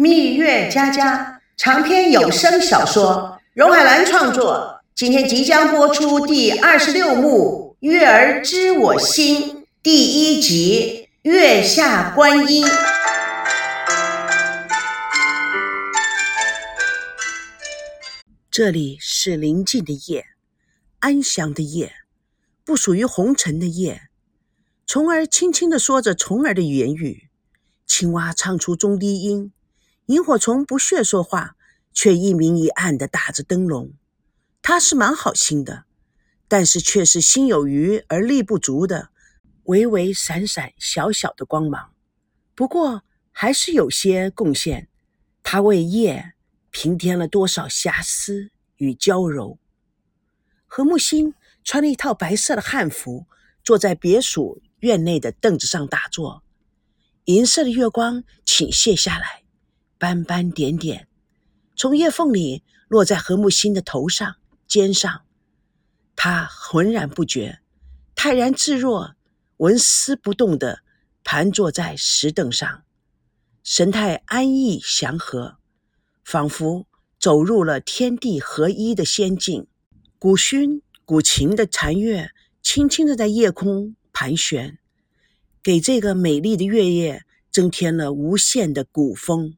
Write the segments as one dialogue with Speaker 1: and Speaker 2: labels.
Speaker 1: 蜜月佳佳长篇有声小说，荣海兰创作。今天即将播出第二十六幕《月儿知我心》第一集《月下观音》。
Speaker 2: 这里是宁静的夜，安详的夜，不属于红尘的夜。虫儿轻轻地说着虫儿的言语，青蛙唱出中低音，萤火虫不屑说话，却一明一暗地打着灯笼。他是蛮好心的，但是却是心有余而力不足的，微微闪闪小小的光芒。不过还是有些贡献，他为夜平添了多少遐思与娇柔。何木星穿了一套白色的汉服，坐在别墅。院内的凳子上打坐，银色的月光倾泻下来，斑斑点点，从叶缝里落在何木心的头上、肩上。他浑然不觉，泰然自若，纹丝不动地盘坐在石凳上，神态安逸祥和，仿佛走入了天地合一的仙境。古埙古琴的残月，轻轻地在夜空。盘旋，给这个美丽的月夜增添了无限的古风。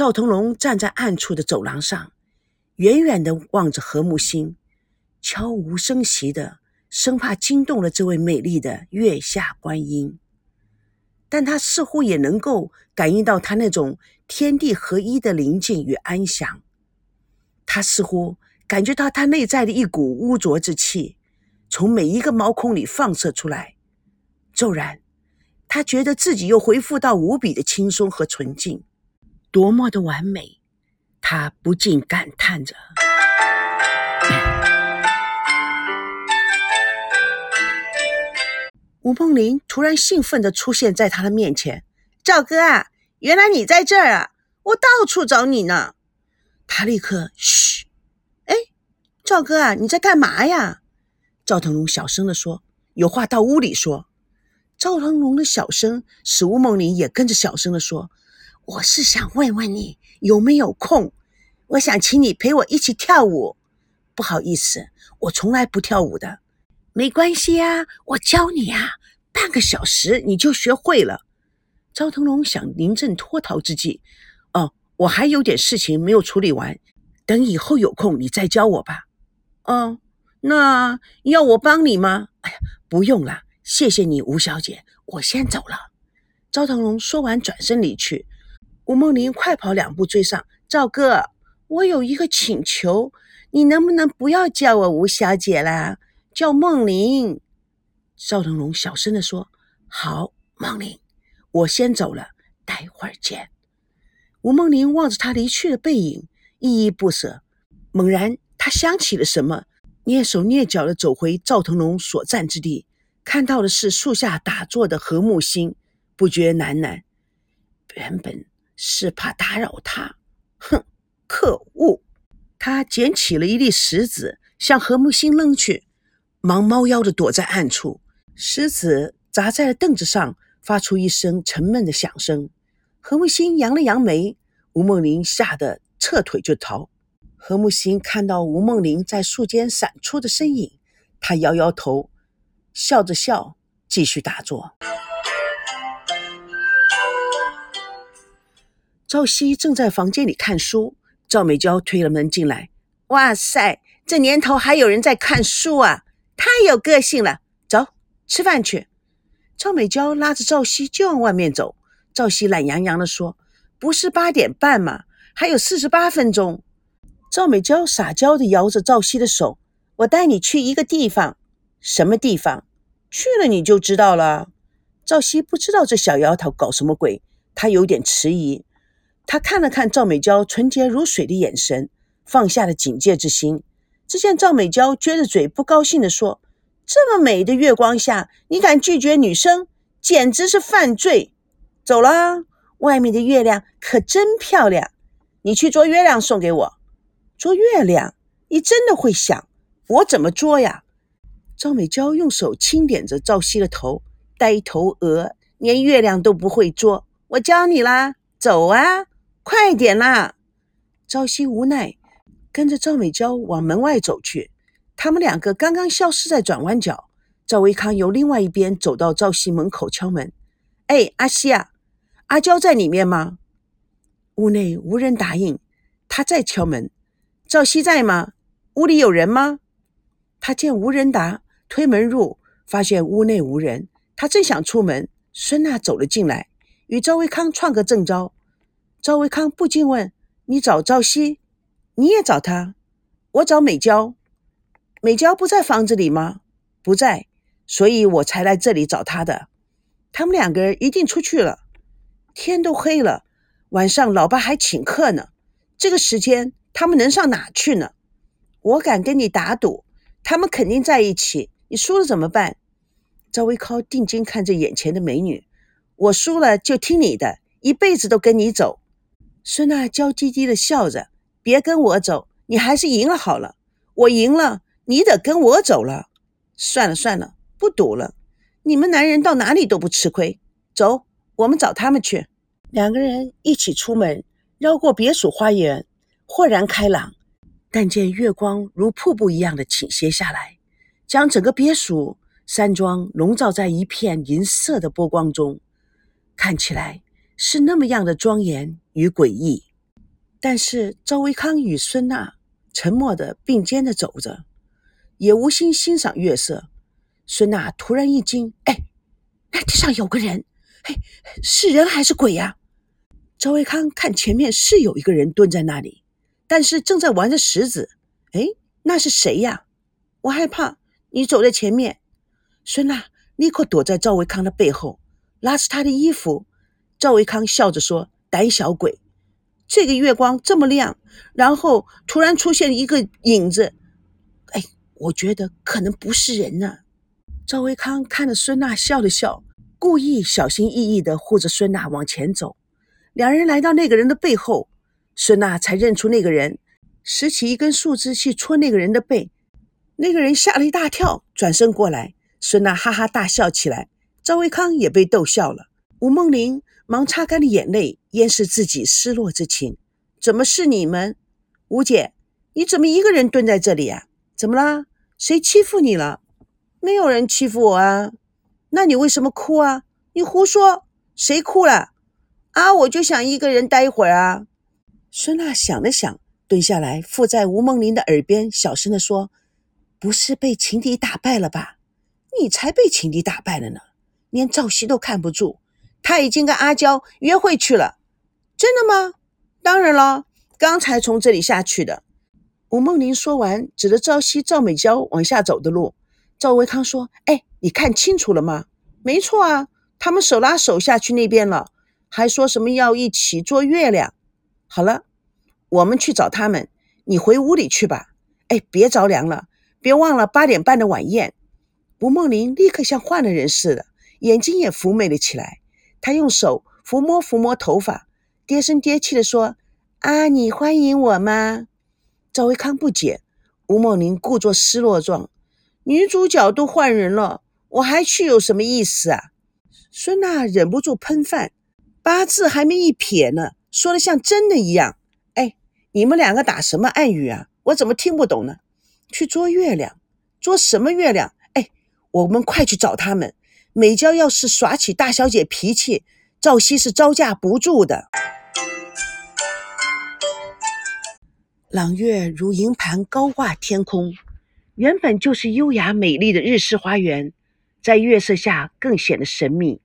Speaker 2: 赵腾龙站在暗处的走廊上，远远地望着何木星，悄无声息的，生怕惊动了这位美丽的月下观音。但他似乎也能够感应到他那种天地合一的宁静与安详。他似乎感觉到他内在的一股污浊之气。从每一个毛孔里放射出来，骤然，他觉得自己又恢复到无比的轻松和纯净，多么的完美！他不禁感叹着。吴梦玲突然兴奋地出现在他的面前：“
Speaker 1: 赵哥啊，原来你在这儿啊！我到处找你呢。”
Speaker 2: 他立刻嘘：“
Speaker 1: 哎，赵哥啊，你在干嘛呀？”
Speaker 2: 赵腾龙小声地说：“有话到屋里说。”赵腾龙的小声使吴梦玲也跟着小声地说：“
Speaker 1: 我是想问问你有没有空，我想请你陪我一起跳舞。不好意思，我从来不跳舞的。没关系啊，我教你啊，半个小时你就学会了。”
Speaker 2: 赵腾龙想临阵脱逃之际，哦，我还有点事情没有处理完，等以后有空你再教我吧。
Speaker 1: 哦。那要我帮你吗？
Speaker 2: 哎呀，不用了，谢谢你，吴小姐，我先走了。
Speaker 1: 赵腾龙说完，转身离去。吴梦玲快跑两步追上，赵哥，我有一个请求，你能不能不要叫我吴小姐啦，叫梦玲？
Speaker 2: 赵腾龙小声地说：“好，梦玲，我先走了，待会儿见。”吴梦玲望着他离去的背影，依依不舍。猛然，他想起了什么。蹑手蹑脚地走回赵腾龙所站之地，看到的是树下打坐的何木星，不觉喃喃：“原本是怕打扰他，哼，可恶！”他捡起了一粒石子，向何木星扔去，忙猫腰地躲在暗处。石子砸在了凳子上，发出一声沉闷的响声。何木星扬了扬眉，吴梦玲吓得撤腿就逃。何木星看到吴梦玲在树间闪出的身影，他摇摇头，笑着笑，继续打坐。赵熙正在房间里看书，赵美娇推了门进来：“
Speaker 1: 哇塞，这年头还有人在看书啊，太有个性了！走，吃饭去。”
Speaker 2: 赵美娇拉着赵熙就往外面走。赵熙懒洋洋地说：“不是八点半吗？还有四十八分钟。”赵美娇撒娇地摇着赵熙的手：“我带你去一个地方，
Speaker 1: 什么地方？去了你就知道了。”
Speaker 2: 赵熙不知道这小丫头搞什么鬼，他有点迟疑。他看了看赵美娇纯洁如水的眼神，放下了警戒之心。只见赵美娇撅着嘴，不高兴地说：“这么美的月光下，你敢拒绝女生，简直是犯罪！走了，外面的月亮可真漂亮，你去捉月亮送给我。”捉月亮，你真的会想？我怎么捉呀？赵美娇用手轻点着赵熙的头，呆头鹅，连月亮都不会捉，我教你啦！走啊，
Speaker 1: 快点啦！朝夕无奈，跟着赵美娇往门外走去。他们两个刚刚消失在转弯角，赵维康由另外一边走到赵熙门口敲门：“哎，阿西啊，阿娇在里面吗？”屋内无人答应。他再敲门：“赵熙在吗？屋里有人吗？”他见无人答，推门入，发现屋内无人。他正想出门，孙娜走了进来，与赵维康串个正招。赵维康不禁问：“你找赵西？你也找他？我找美娇。”美娇不在房子里吗？不在，所以我才来这里找她的。他们两个人一定出去了。天都黑了，晚上老爸还请客呢。这个时间他们能上哪去呢？我敢跟你打赌，他们肯定在一起。你输了怎么办？赵维康定睛看着眼前的美女，我输了就听你的，一辈子都跟你走。孙娜娇滴滴的笑着，别跟我走，你还是赢了好了。我赢了。你得跟我走了，算了算了，不赌了。你们男人到哪里都不吃亏。走，我们找他们去。两个人一起出门，绕过别墅花园，豁然开朗。但见月光如瀑布一样的倾泻下来，将整个别墅山庄笼罩在一片银色的波光中，看起来是那么样的庄严与诡异。但是赵维康与孙娜沉默的并肩的走着。也无心欣赏月色，孙娜突然一惊：“哎，那地上有个人！嘿，是人还是鬼呀？”赵维康看前面是有一个人蹲在那里，但是正在玩着石子。哎，那是谁呀？我害怕，你走在前面。孙娜立刻躲在赵维康的背后，拉着他的衣服。赵维康笑着说：“胆小鬼，这个月光这么亮，然后突然出现一个影子。”哎我觉得可能不是人呢。赵维康看着孙娜笑了笑，故意小心翼翼地护着孙娜往前走。两人来到那个人的背后，孙娜才认出那个人，拾起一根树枝去戳那个人的背。那个人吓了一大跳，转身过来，孙娜哈哈大笑起来。赵维康也被逗笑了。吴梦玲忙擦干了眼泪，掩饰自己失落之情。怎么是你们？吴姐，你怎么一个人蹲在这里啊？怎么啦？谁欺负你了？没有人欺负我啊！那你为什么哭啊？你胡说！谁哭了？啊！我就想一个人待一会儿啊。孙娜想了想，蹲下来附在吴梦玲的耳边，小声的说：“不是被情敌打败了吧？你才被情敌打败了呢！连赵熙都看不住，他已经跟阿娇约会去了。真的吗？当然了，刚才从这里下去的。”吴梦玲说完，指着赵熙、赵美娇往下走的路。赵维康说：“哎，你看清楚了吗？没错啊，他们手拉手下去那边了，还说什么要一起捉月亮。好了，我们去找他们，你回屋里去吧。哎，别着凉了，别忘了八点半的晚宴。”吴梦玲立刻像换了人似的，眼睛也妩媚了起来。他用手抚摸抚摸头发，嗲声嗲气地说：“啊，你欢迎我吗？”赵维康不解，吴梦玲故作失落状：“女主角都换人了，我还去有什么意思啊？”孙娜忍不住喷饭：“八字还没一撇呢，说的像真的一样。”哎，你们两个打什么暗语啊？我怎么听不懂呢？去捉月亮？捉什么月亮？哎，我们快去找他们。美娇要是耍起大小姐脾气，赵熙是招架不住的。朗月如银盘高挂天空，原本就是优雅美丽的日式花园，在月色下更显得神秘。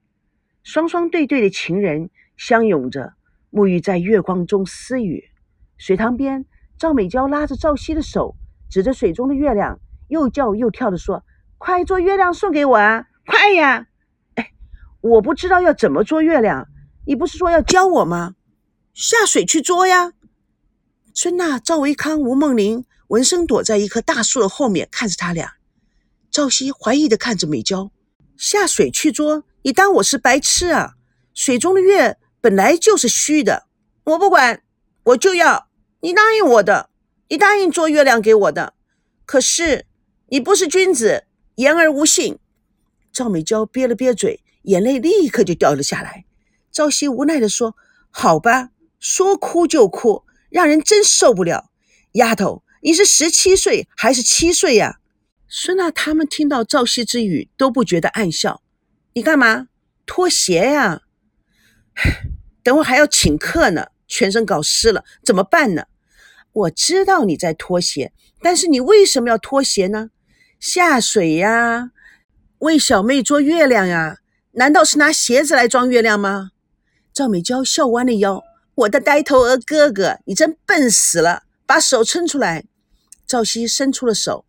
Speaker 1: 双双对对的情人相拥着，沐浴在月光中私语。水塘边，赵美娇拉着赵熙的手，指着水中的月亮，又叫又跳地说：“快做月亮送给我啊！快呀！哎，我不知道要怎么捉月亮，你不是说要教我吗？下水去捉呀！”孙娜、赵维康、吴梦玲闻声躲在一棵大树的后面，看着他俩。赵熙怀疑的看着美娇：“下水去捉？你当我是白痴啊？水中的月本来就是虚的，我不管，我就要你答应我的，你答应捉月亮给我的。可是你不是君子，言而无信。”赵美娇憋了憋嘴，眼泪立刻就掉了下来。赵熙无奈的说：“好吧。”说哭就哭，让人真受不了。丫头，你是十七岁还是七岁呀？孙娜他们听到赵熙之语，都不觉得暗笑。你干嘛脱鞋呀？等会还要请客呢，全身搞湿了怎么办呢？我知道你在脱鞋，但是你为什么要脱鞋呢？下水呀，为小妹捉月亮呀？难道是拿鞋子来装月亮吗？赵美娇笑弯了腰，我的呆头鹅哥哥，你真笨死了！把手伸出来。赵熙伸出了手，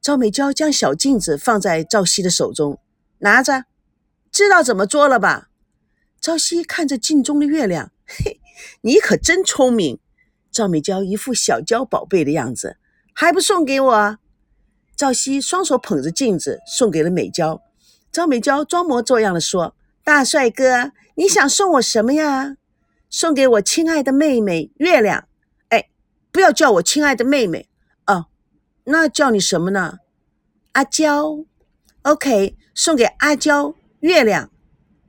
Speaker 1: 赵美娇将小镜子放在赵熙的手中，拿着，知道怎么做了吧？赵熙看着镜中的月亮，嘿，你可真聪明。赵美娇一副小娇宝贝的样子，还不送给我？赵熙双手捧着镜子，送给了美娇。赵美娇装模作样的说：“大帅哥，你想送我什么呀？送给我亲爱的妹妹月亮。哎，不要叫我亲爱的妹妹哦，那叫你什么呢？阿娇。OK，送给阿娇月亮。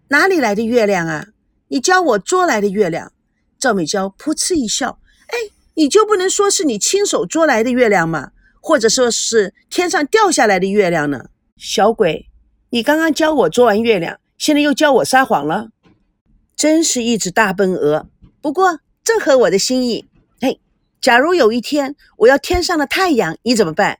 Speaker 1: 哪里来的月亮啊？你教我捉来的月亮。”赵美娇噗嗤一笑。哎，你就不能说是你亲手捉来的月亮吗？或者说是天上掉下来的月亮呢？小鬼，你刚刚教我捉完月亮，现在又教我撒谎了，真是一只大笨鹅。不过正合我的心意。嘿，假如有一天我要天上的太阳，你怎么办？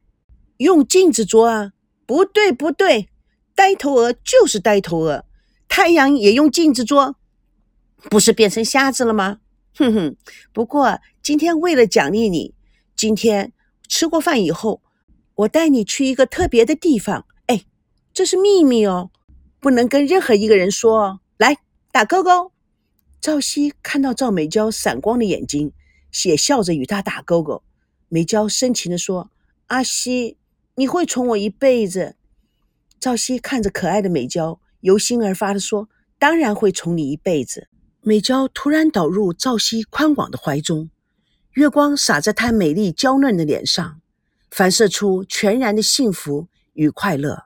Speaker 1: 用镜子捉啊？不对，不对，呆头鹅就是呆头鹅，太阳也用镜子捉，不是变成瞎子了吗？哼哼，不过今天为了奖励你，今天吃过饭以后，我带你去一个特别的地方。哎，这是秘密哦，不能跟任何一个人说哦。来打勾勾。赵熙看到赵美娇闪光的眼睛，也笑着与她打勾勾。美娇深情地说：“阿西，你会宠我一辈子。”赵熙看着可爱的美娇，由心而发地说：“当然会宠你一辈子。”美娇突然倒入赵熙宽广的怀中，月光洒在她美丽娇嫩的脸上，反射出全然的幸福与快乐。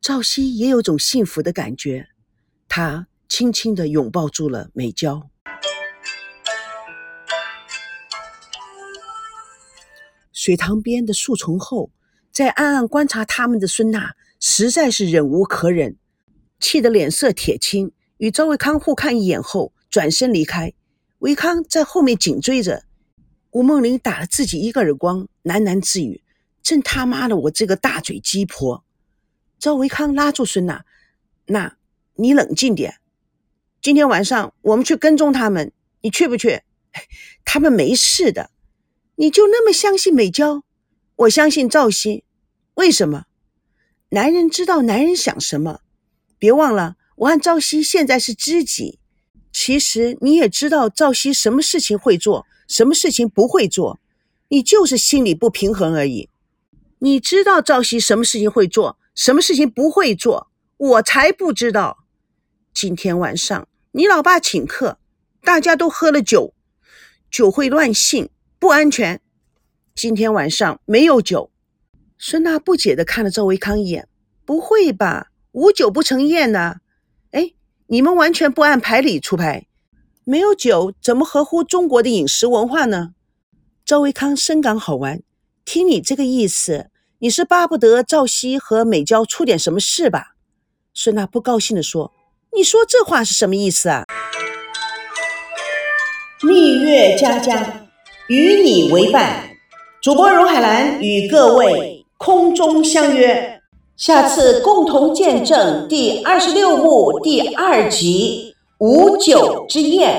Speaker 1: 赵熙也有种幸福的感觉，他轻轻地拥抱住了美娇。水塘边的树丛后，在暗暗观察他们的孙娜实在是忍无可忍，气得脸色铁青，与赵卫康互看一眼后。转身离开，维康在后面紧追着。吴梦玲打了自己一个耳光，喃喃自语：“真他妈的，我这个大嘴鸡婆！”赵维康拉住孙娜：“那，你冷静点。今天晚上我们去跟踪他们，你去不去？他们没事的。你就那么相信美娇？我相信赵熙。为什么？男人知道男人想什么。别忘了，我和赵熙现在是知己。”其实你也知道赵熙什么事情会做，什么事情不会做，你就是心里不平衡而已。你知道赵熙什么事情会做，什么事情不会做，我才不知道。今天晚上你老爸请客，大家都喝了酒，酒会乱性，不安全。今天晚上没有酒。孙娜不解地看了赵维康一眼，不会吧？无酒不成宴呢？哎。你们完全不按牌理出牌，没有酒怎么合乎中国的饮食文化呢？赵维康深感好玩，听你这个意思，你是巴不得赵熙和美娇出点什么事吧？孙娜不高兴地说：“你说这话是什么意思啊？”
Speaker 2: 蜜月佳佳与你为伴，主播荣海兰与各位空中相约。下次共同见证第二十六幕第二集《无酒之宴》。